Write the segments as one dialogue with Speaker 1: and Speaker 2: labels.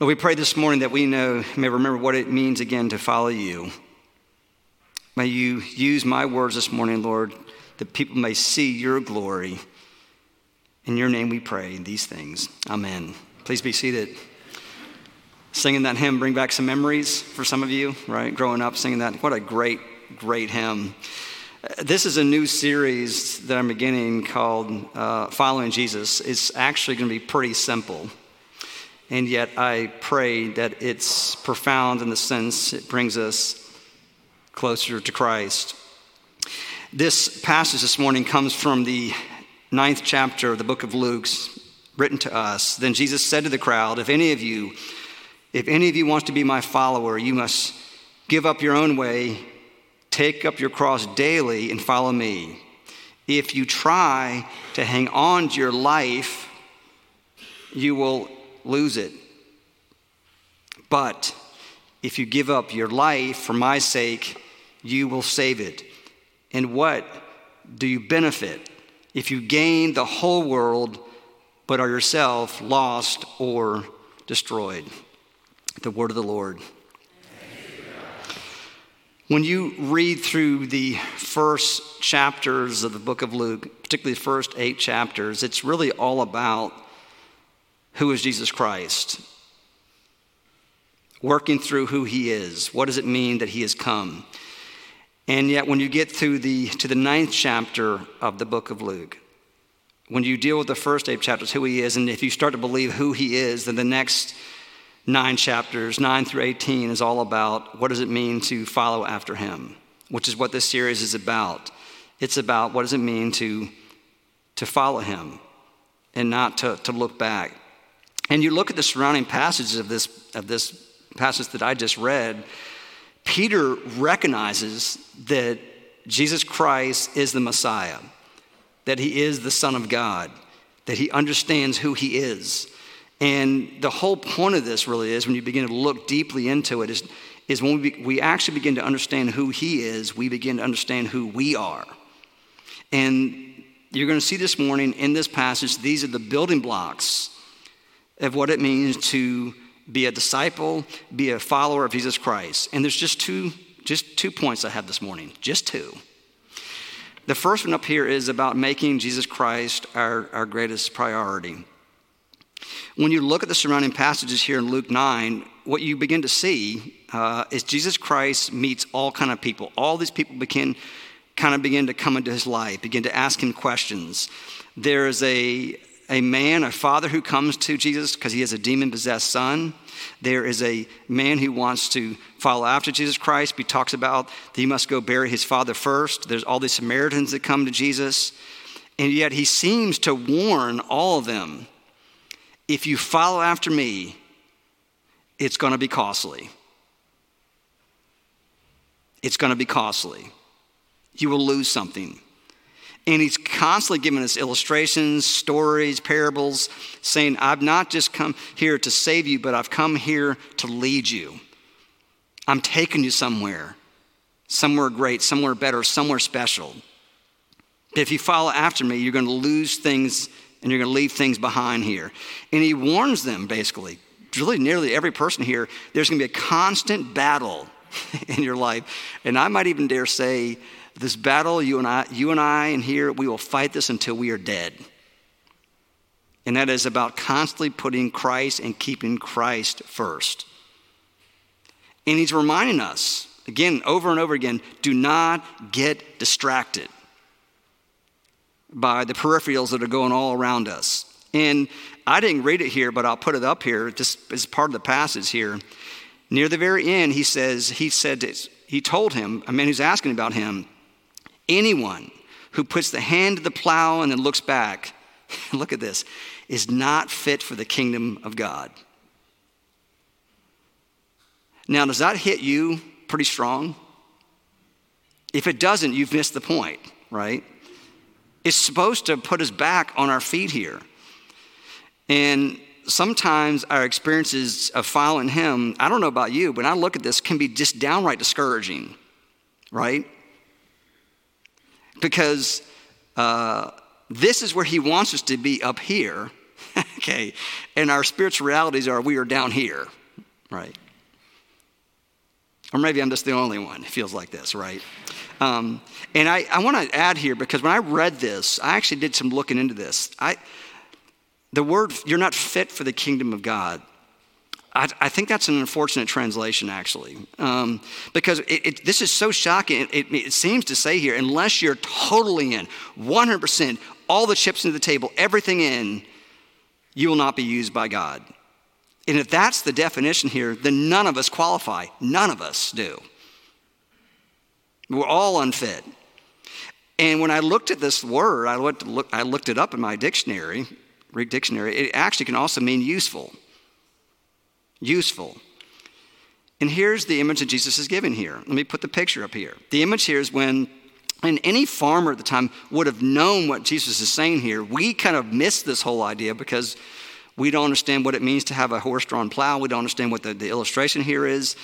Speaker 1: Lord, we pray this morning that we know, may remember what it means again to follow you. May you use my words this morning, Lord, that people may see your glory. In your name we pray these things. Amen. Please be seated. Singing that hymn bring back some memories for some of you, right? Growing up singing that. What a great, great hymn. This is a new series that I'm beginning called uh, Following Jesus. It's actually going to be pretty simple. And yet I pray that it's profound in the sense it brings us closer to Christ. This passage this morning comes from the ninth chapter of the book of Luke, written to us. Then Jesus said to the crowd, If any of you if any of you wants to be my follower, you must give up your own way, take up your cross daily, and follow me. If you try to hang on to your life, you will lose it. But if you give up your life for my sake, you will save it. And what do you benefit if you gain the whole world but are yourself lost or destroyed? The word of the Lord. When you read through the first chapters of the book of Luke, particularly the first eight chapters, it's really all about who is Jesus Christ. Working through who he is. What does it mean that he has come? And yet, when you get through the, to the ninth chapter of the book of Luke, when you deal with the first eight chapters, who he is, and if you start to believe who he is, then the next nine chapters, 9 through 18, is all about what does it mean to follow after him, which is what this series is about. It's about what does it mean to, to follow him and not to, to look back. And you look at the surrounding passages of this, of this passage that I just read, Peter recognizes that Jesus Christ is the Messiah, that he is the Son of God, that he understands who he is. And the whole point of this really is when you begin to look deeply into it is, is when we, we actually begin to understand who he is, we begin to understand who we are. And you're going to see this morning in this passage, these are the building blocks of what it means to be a disciple, be a follower of Jesus Christ. And there's just two, just two points I have this morning, just two. The first one up here is about making Jesus Christ our, our greatest priority. When you look at the surrounding passages here in Luke 9, what you begin to see uh, is Jesus Christ meets all kind of people. All these people begin, kind of begin to come into his life, begin to ask him questions. There is a, a man, a father who comes to Jesus because he has a demon possessed son. There is a man who wants to follow after Jesus Christ. He talks about that he must go bury his father first. There's all these Samaritans that come to Jesus. And yet he seems to warn all of them if you follow after me, it's going to be costly. It's going to be costly. You will lose something. And he's constantly giving us illustrations, stories, parables, saying, I've not just come here to save you, but I've come here to lead you. I'm taking you somewhere, somewhere great, somewhere better, somewhere special. If you follow after me, you're going to lose things and you're going to leave things behind here. And he warns them basically, really nearly every person here, there's going to be a constant battle in your life. And I might even dare say, this battle, you and I, you and I in here, we will fight this until we are dead. And that is about constantly putting Christ and keeping Christ first. And he's reminding us, again, over and over again, do not get distracted by the peripherals that are going all around us. And I didn't read it here, but I'll put it up here just as part of the passage here. Near the very end, he says, he said, he told him, a man who's asking about him, anyone who puts the hand to the plow and then looks back, look at this, is not fit for the kingdom of God. Now, does that hit you pretty strong? If it doesn't, you've missed the point, right? It's supposed to put us back on our feet here. And sometimes our experiences of following Him, I don't know about you, but I look at this, can be just downright discouraging, right? Because uh, this is where He wants us to be up here, okay? And our spiritual realities are we are down here, right? Or maybe I'm just the only one who feels like this, right? Um, and I, I want to add here because when I read this, I actually did some looking into this. I, the word, you're not fit for the kingdom of God. I, I think that's an unfortunate translation, actually, um, because it, it, this is so shocking. It, it seems to say here, unless you're totally in, 100%, all the chips into the table, everything in, you will not be used by God. And if that's the definition here, then none of us qualify. None of us do. We're all unfit. And when I looked at this word, I looked, I looked it up in my dictionary, Greek dictionary, it actually can also mean useful. Useful. And here's the image that Jesus is giving here. Let me put the picture up here. The image here is when and any farmer at the time would have known what Jesus is saying here. We kind of miss this whole idea because we don't understand what it means to have a horse drawn plow. We don't understand what the, the illustration here is.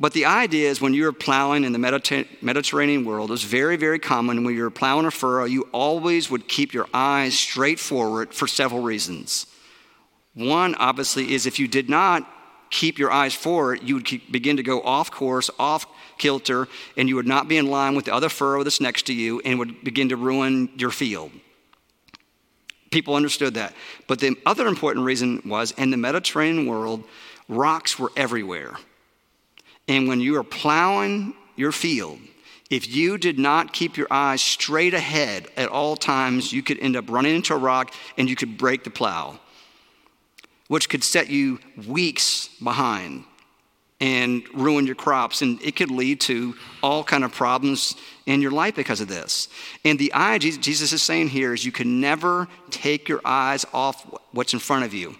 Speaker 1: But the idea is when you're plowing in the Mediterranean world, it's very, very common when you're plowing a furrow, you always would keep your eyes straight forward for several reasons. One, obviously, is if you did not keep your eyes forward, you would keep, begin to go off course, off kilter, and you would not be in line with the other furrow that's next to you and would begin to ruin your field. People understood that. But the other important reason was in the Mediterranean world, rocks were everywhere. And when you are plowing your field, if you did not keep your eyes straight ahead at all times, you could end up running into a rock and you could break the plow, which could set you weeks behind and ruin your crops and it could lead to all kind of problems in your life because of this and the eye jesus is saying here is you can never take your eyes off what's in front of you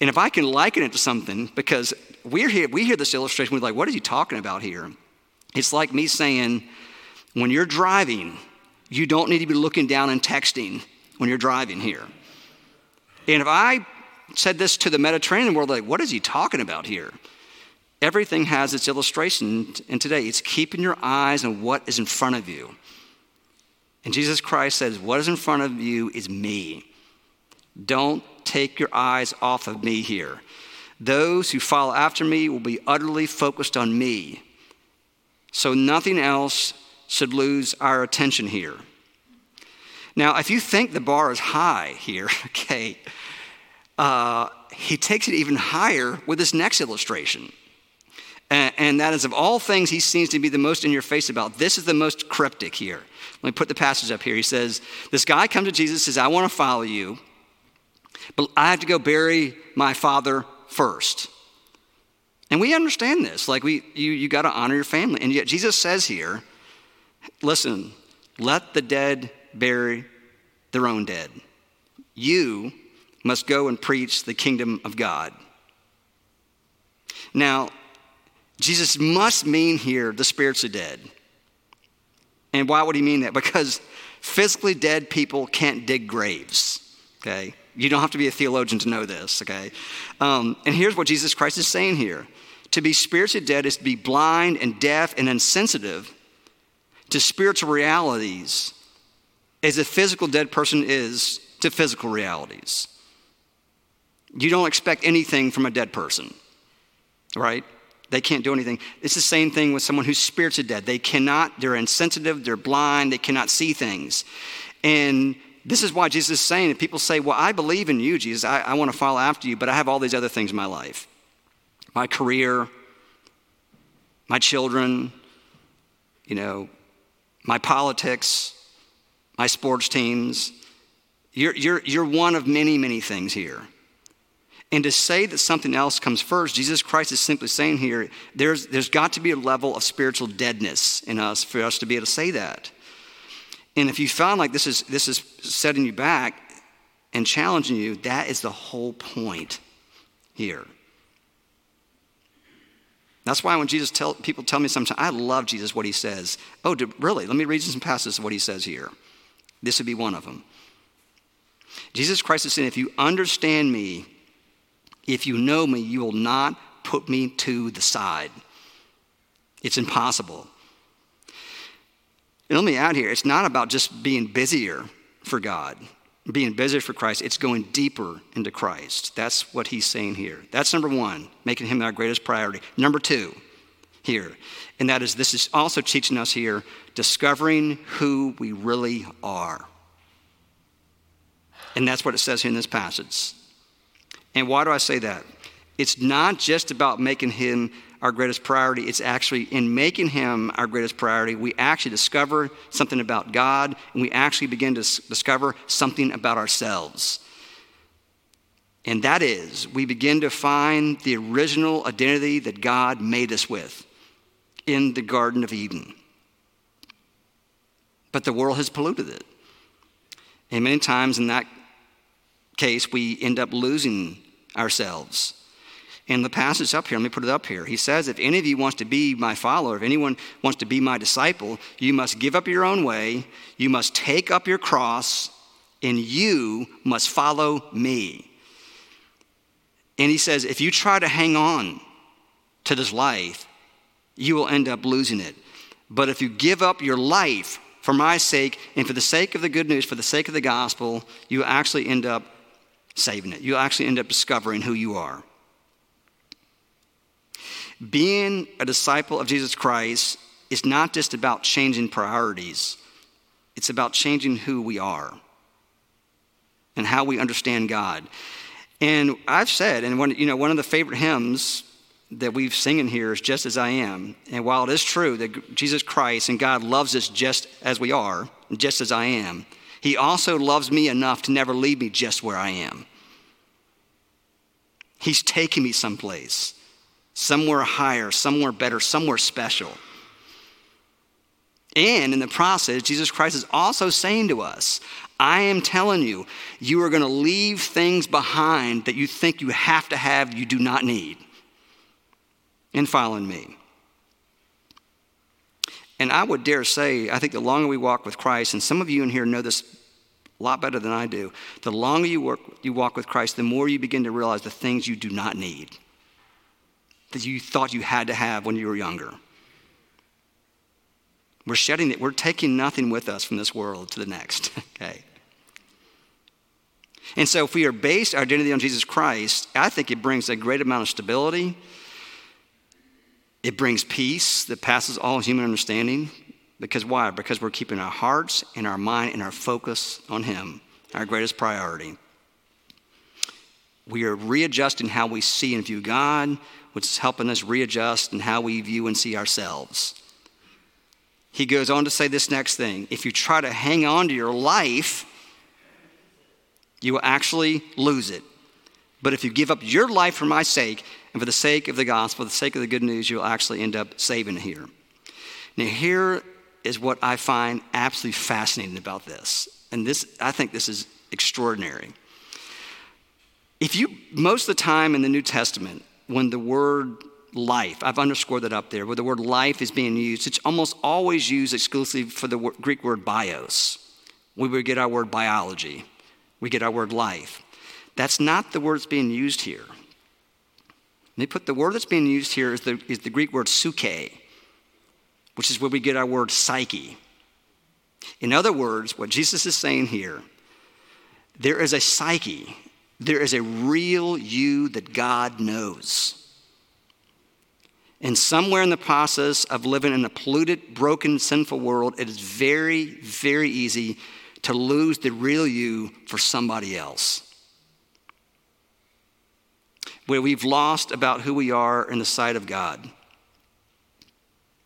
Speaker 1: and if i can liken it to something because we hear, we hear this illustration, we're like, what are you talking about here? It's like me saying, when you're driving, you don't need to be looking down and texting when you're driving here. And if I said this to the Mediterranean world, like, what is he talking about here? Everything has its illustration, and today it's keeping your eyes on what is in front of you. And Jesus Christ says, What is in front of you is me. Don't take your eyes off of me here. Those who follow after me will be utterly focused on me. So nothing else should lose our attention here. Now, if you think the bar is high here, okay, uh, he takes it even higher with this next illustration. And, that is, of all things, he seems to be the most in your face about. This is the most cryptic here. Let me put the passage up here. He says, This guy comes to Jesus says, I want to follow you, but I have to go bury my father first. And we understand this. Like, we, you, you got to honor your family. And yet, Jesus says here, listen, let the dead bury their own dead. You must go and preach the kingdom of God. Now, Jesus must mean here the spirits are dead. And why would he mean that? Because physically dead people can't dig graves, okay? You don't have to be a theologian to know this, okay? Um, and here's what Jesus Christ is saying here to be spiritually dead is to be blind and deaf and insensitive to spiritual realities as a physical dead person is to physical realities. You don't expect anything from a dead person, right? They can't do anything. It's the same thing with someone whose spirits are dead. They cannot, they're insensitive, they're blind, they cannot see things. And this is why Jesus is saying it. People say, Well, I believe in you, Jesus. I, I want to follow after you, but I have all these other things in my life my career, my children, you know, my politics, my sports teams. You're, you're, you're one of many, many things here. And to say that something else comes first, Jesus Christ is simply saying here, there's, there's got to be a level of spiritual deadness in us for us to be able to say that. And if you found like this is, this is setting you back and challenging you, that is the whole point here. That's why when Jesus tell people tell me sometimes, I love Jesus, what he says. Oh, really? Let me read you some passages of what he says here. This would be one of them. Jesus Christ is saying, if you understand me, if you know me, you will not put me to the side. It's impossible. And let me add here it's not about just being busier for God. being busier for Christ, it's going deeper into Christ. That's what he's saying here. That's number one, making him our greatest priority. Number two, here, and that is this is also teaching us here discovering who we really are. And that's what it says here in this passage. And why do I say that? It's not just about making him our greatest priority. It's actually in making him our greatest priority, we actually discover something about God and we actually begin to discover something about ourselves. And that is, we begin to find the original identity that God made us with in the Garden of Eden. But the world has polluted it. And many times in that case, we end up losing ourselves. And the passage up here, let me put it up here. He says, If any of you wants to be my follower, if anyone wants to be my disciple, you must give up your own way, you must take up your cross, and you must follow me. And he says, If you try to hang on to this life, you will end up losing it. But if you give up your life for my sake and for the sake of the good news, for the sake of the gospel, you actually end up saving it. You'll actually end up discovering who you are. Being a disciple of Jesus Christ is not just about changing priorities, it's about changing who we are and how we understand God. And I've said, and one, you know, one of the favorite hymns that we've singing here is just as I am. And while it is true that Jesus Christ and God loves us just as we are, just as I am, He also loves me enough to never leave me just where I am. He's taking me someplace somewhere higher, somewhere better, somewhere special. And in the process, Jesus Christ is also saying to us, I am telling you, you are going to leave things behind that you think you have to have, you do not need, in following me. And I would dare say, I think the longer we walk with Christ, and some of you in here know this a lot better than I do, the longer you, work, you walk with Christ, the more you begin to realize the things you do not need that you thought you had to have when you were younger. We're shedding it, we're taking nothing with us from this world to the next, okay? And so, if we are based our identity on Jesus Christ, I think it brings a great amount of stability. It brings peace that passes all human understanding. Because why? Because we're keeping our hearts and our mind and our focus on Him, our greatest priority. We are readjusting how we see and view God which is helping us readjust in how we view and see ourselves. He goes on to say this next thing if you try to hang on to your life, you will actually lose it. But if you give up your life for my sake and for the sake of the gospel, the sake of the good news, you'll actually end up saving here. Now, here is what I find absolutely fascinating about this. And this, I think this is extraordinary. If you, most of the time in the New Testament, when the word life, I've underscored that up there, where the word life is being used, it's almost always used exclusively for the Greek word bios. We would get our word biology, we get our word life. That's not the word that's being used here. They put the word that's being used here is the, is the Greek word psyche, which is where we get our word psyche. In other words, what Jesus is saying here, there is a psyche, there is a real you that God knows. And somewhere in the process of living in a polluted, broken, sinful world, it is very, very easy to lose the real you for somebody else. Where we've lost about who we are in the sight of God.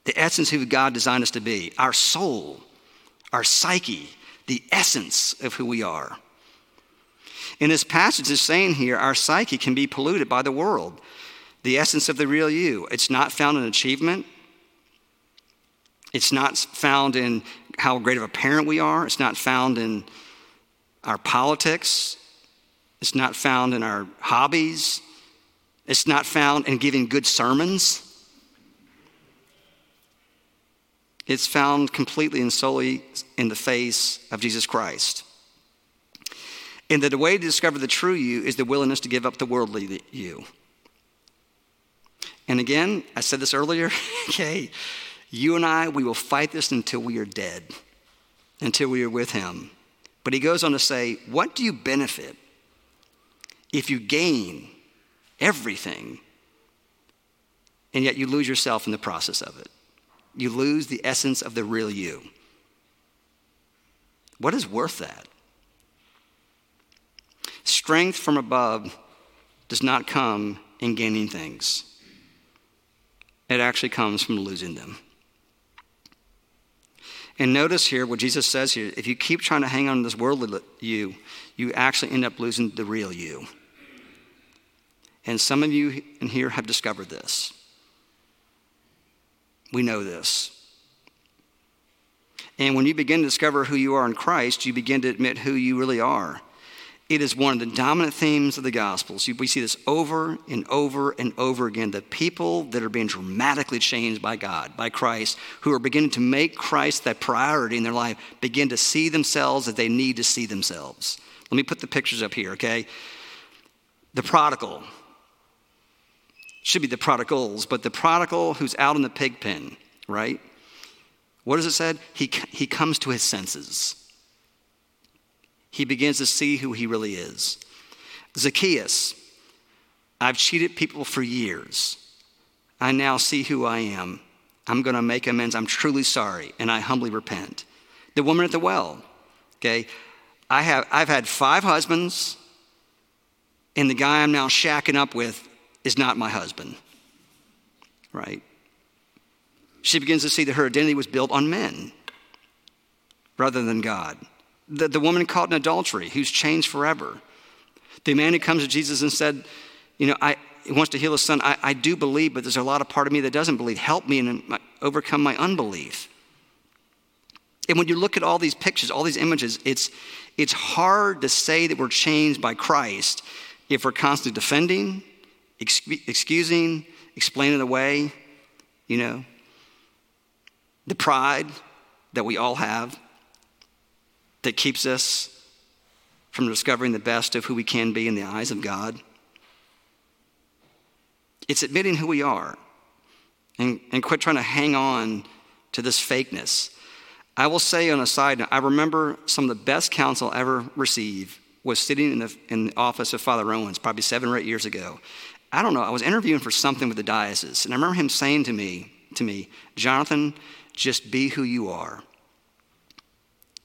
Speaker 1: The essence of who God designed us to be, our soul, our psyche, the essence of who we are. In this passage is saying here, our psyche can be polluted by the world, the essence of the real you. It's not found in achievement. It's not found in how great of a parent we are. It's not found in our politics. It's not found in our hobbies. It's not found in giving good sermons. It's found completely and solely in the face of Jesus Christ. And that the way to discover the true you is the willingness to give up the worldly you. And again, I said this earlier, okay, you and I, we will fight this until we are dead, until we are with Him. But he goes on to say, What do you benefit if you gain everything and yet you lose yourself in the process of it? You lose the essence of the real you. What is worth that? Strength from above does not come in gaining things, it actually comes from losing them. And notice here what Jesus says here if you keep trying to hang on to this worldly you, you actually end up losing the real you. And some of you in here have discovered this. We know this. And when you begin to discover who you are in Christ, you begin to admit who you really are. It is one of the dominant themes of the Gospels. We see this over and over and over again. The people that are being dramatically changed by God, by Christ, who are beginning to make Christ that priority in their life, begin to see themselves as they need to see themselves. Let me put the pictures up here, okay? The prodigal should be the prodigals, but the prodigal who's out in the pig pen, right? What does it said? He, he comes to his senses he begins to see who he really is. Zacchaeus, I've cheated people for years. I now see who I am. I'm going to make amends. I'm truly sorry, and I humbly repent. The woman at the well, okay, I have, I've had five husbands, and the guy I'm now shacking up with is not my husband, right? She begins to see that her identity was built on men rather than God the, the woman caught in adultery who's changed forever. The man who comes to Jesus and said, You know, I, wants to heal his son. I, I do believe, but there's a lot of part of me that doesn't believe. Help me and overcome my unbelief. And when you look at all these pictures, all these images, it's, it's hard to say that we're changed by Christ if we're constantly defending, excusing, explaining away, you know, the pride that we all have that keeps us from discovering the best of who we can be in the eyes of God. It's admitting who we are and, and quit trying to hang on to this fakeness. I will say on a side note, I remember some of the best counsel I ever received was sitting in the, in the office of Father Owens probably seven or eight years ago. I don't know, I was interviewing for something with the diocese, and I remember him saying to me, to me, Jonathan, just be who you are.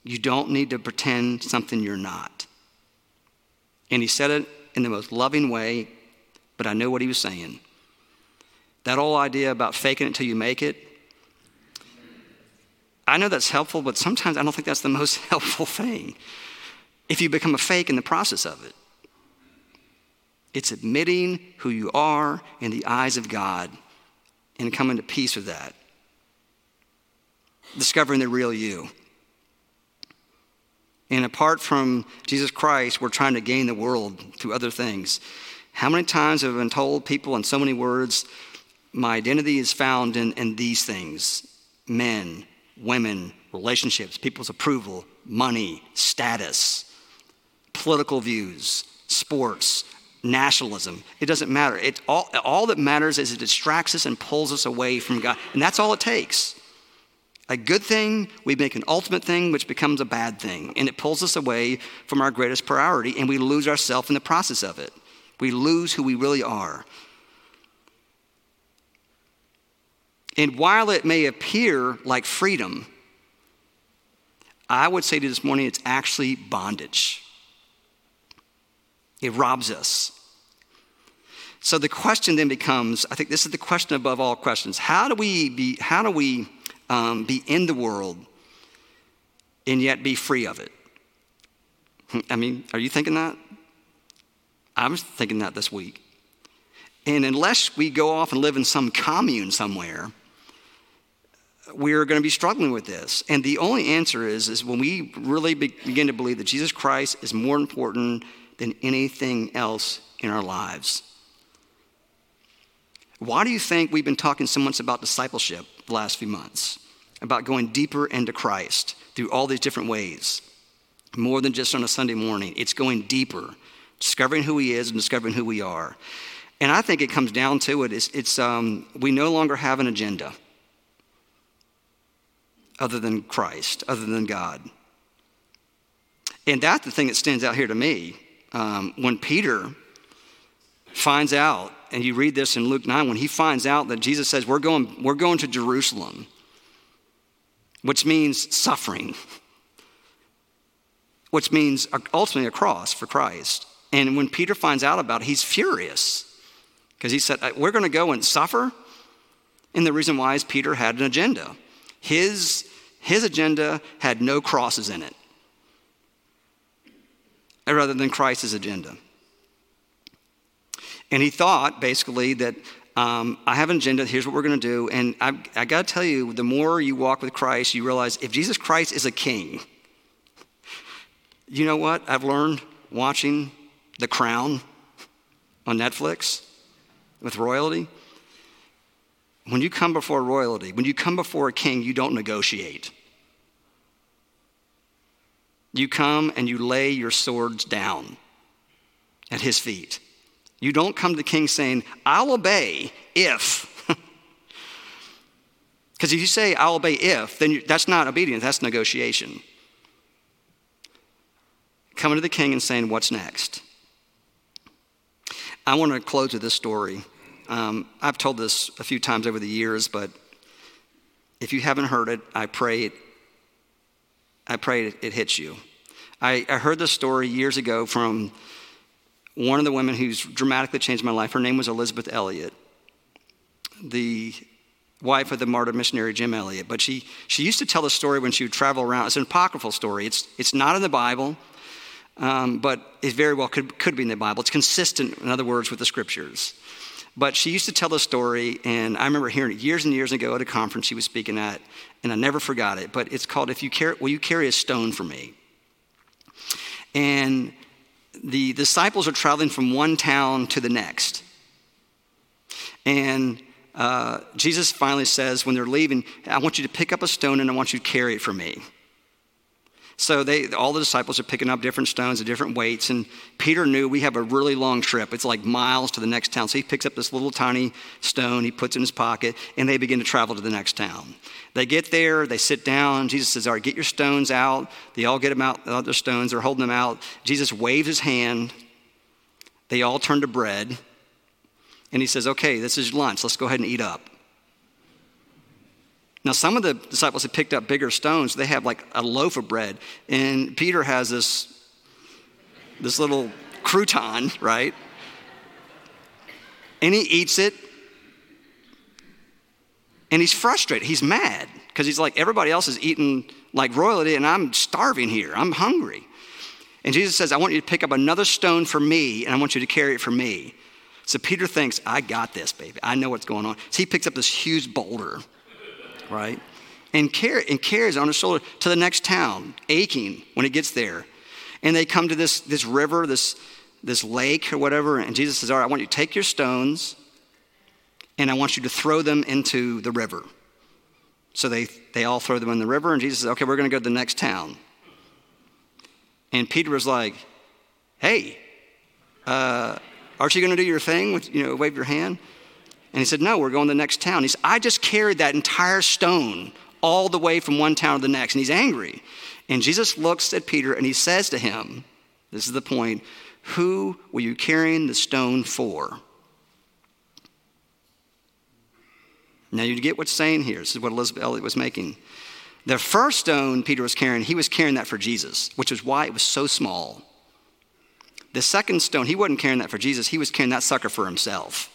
Speaker 1: You don't need to pretend something you're not. And he said it in the most loving way, but I know what he was saying. That whole idea about faking it till you make it, I know that's helpful, but sometimes I don't think that's the most helpful thing if you become a fake in the process of it. It's admitting who you are in the eyes of God and coming to peace with that. Discovering the real you. And apart from Jesus Christ, we're trying to gain the world through other things. How many times have I been told people in so many words, my identity is found in, in these things men, women, relationships, people's approval, money, status, political views, sports, nationalism. It doesn't matter. It, all, all that matters is it distracts us and pulls us away from God. And that's all it takes a good thing, we make an ultimate thing, which becomes a bad thing. And it pulls us away from our greatest priority, and we lose ourselves in the process of it. We lose who we really are. And while it may appear like freedom, I would say to this morning it's actually bondage. It robs us. So the question then becomes I think this is the question above all questions. How do we be, how do we um, be in the world and yet be free of it. I mean, are you thinking that? I was thinking that this week. And unless we go off and live in some commune somewhere, we're going to be struggling with this. And the only answer is, is when we really begin to believe that Jesus Christ is more important than anything else in our lives. Why do you think we've been talking so much about discipleship the last few months? about going deeper into Christ through all these different ways. More than just on a Sunday morning, it's going deeper, discovering who He is and discovering who we are. And I think it comes down to it. It's, it's um, we no longer have an agenda other than Christ, other than God. And that's the thing that stands out here to me. Um, when Peter finds out, and you read this in Luke 9, when he finds out that Jesus says, We're going, we're going to Jerusalem, which means suffering, which means ultimately a cross for Christ. And when Peter finds out about it, he's furious because he said, uh, We're going to go and suffer. And the reason why is Peter had an agenda. His, his agenda had no crosses in it, rather than Christ's agenda. And he thought basically that um, I have an agenda, here's what we're going to do. And I, I got to tell you, the more you walk with Christ, you realize if Jesus Christ is a king, you know what I've learned watching The Crown on Netflix with royalty? When you come before royalty, when you come before a king, you don't negotiate. You come and you lay your swords down at his feet. You don't come to the king saying, I'll obey if. Because if you say, I'll obey if, then you, that's not obedience, that's negotiation. Coming to the king and saying, What's next? I want to close with this story. Um, I've told this a few times over the years, but if you haven't heard it, I pray it, I pray it, it hits you. I, I heard this story years ago from one of the women who's dramatically changed my life. Her name was Elisabeth Elliot, the wife of the martyred missionary Jim Elliot. But she, she used to tell the story when she would travel around. It's an apocryphal story. It's, it's not in the Bible, um, but it very well could, could be in the Bible. It's consistent, in other words, with the scriptures. But she used to tell the story, and I remember hearing it years and years ago at a conference she was speaking at, and I never forgot it. But it's called "If You Carry, Will You Carry a Stone for Me?" And the disciples are traveling from one town to the next, and uh, Jesus finally says, when they're leaving, "I want you to pick up a stone, and I want you to carry it for me." So they, all the disciples are picking up different stones of different weights. And Peter knew we have a really long trip. It's like miles to the next town. So he picks up this little tiny stone, he puts in his pocket, and they begin to travel to the next town. They get there, they sit down. Jesus says, All right, get your stones out. They all get them out, their stones, they're holding them out. Jesus waves his hand. They all turn to bread. And he says, Okay, this is lunch. Let's go ahead and eat up. Now, some of the disciples had picked up bigger stones. They have like a loaf of bread. And Peter has this, this little crouton, right? And he eats it. And he's frustrated. He's mad because he's like, everybody else is eating like royalty, and I'm starving here. I'm hungry. And Jesus says, I want you to pick up another stone for me, and I want you to carry it for me. So Peter thinks, I got this, baby. I know what's going on. So he picks up this huge boulder right? And, carry, and carries on his shoulder to the next town, aching when he gets there. And they come to this, this river, this, this lake or whatever, and Jesus says, All right, I want you to take your stones and I want you to throw them into the river. So they, they all throw them in the river, and Jesus says, Okay, we're going to go to the next town. And Peter was like, Hey, uh, aren't you going to do your thing? With, you know, wave your hand. And he said, No, we're going to the next town. He said, I just carried that entire stone all the way from one town to the next. And he's angry. And Jesus looks at Peter and he says to him, This is the point, who were you carrying the stone for? Now you get what's saying here. This is what Elisabeth Elliot was making. The first stone Peter was carrying, he was carrying that for Jesus, which is why it was so small. The second stone, he wasn't carrying that for Jesus, he was carrying that sucker for himself.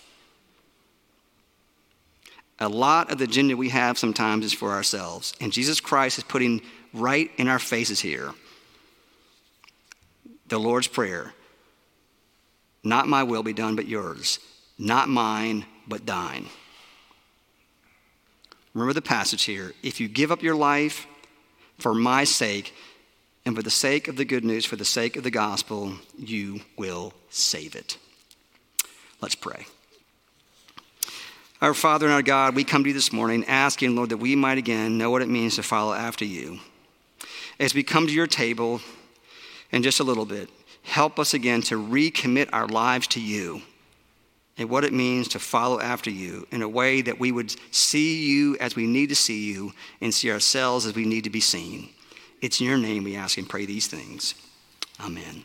Speaker 1: A lot of the agenda we have sometimes is for ourselves. And Jesus Christ is putting right in our faces here the Lord's Prayer Not my will be done, but yours. Not mine, but thine. Remember the passage here. If you give up your life for my sake, and for the sake of the good news, for the sake of the gospel, you will save it. Let's pray. Our Father and our God, we come to you this morning asking, Lord, that we might again know what it means to follow after you. As we come to your table in just a little bit, help us again to recommit our lives to you and what it means to follow after you in a way that we would see you as we need to see you and see ourselves as we need to be seen. It's in your name we ask and pray these things. Amen.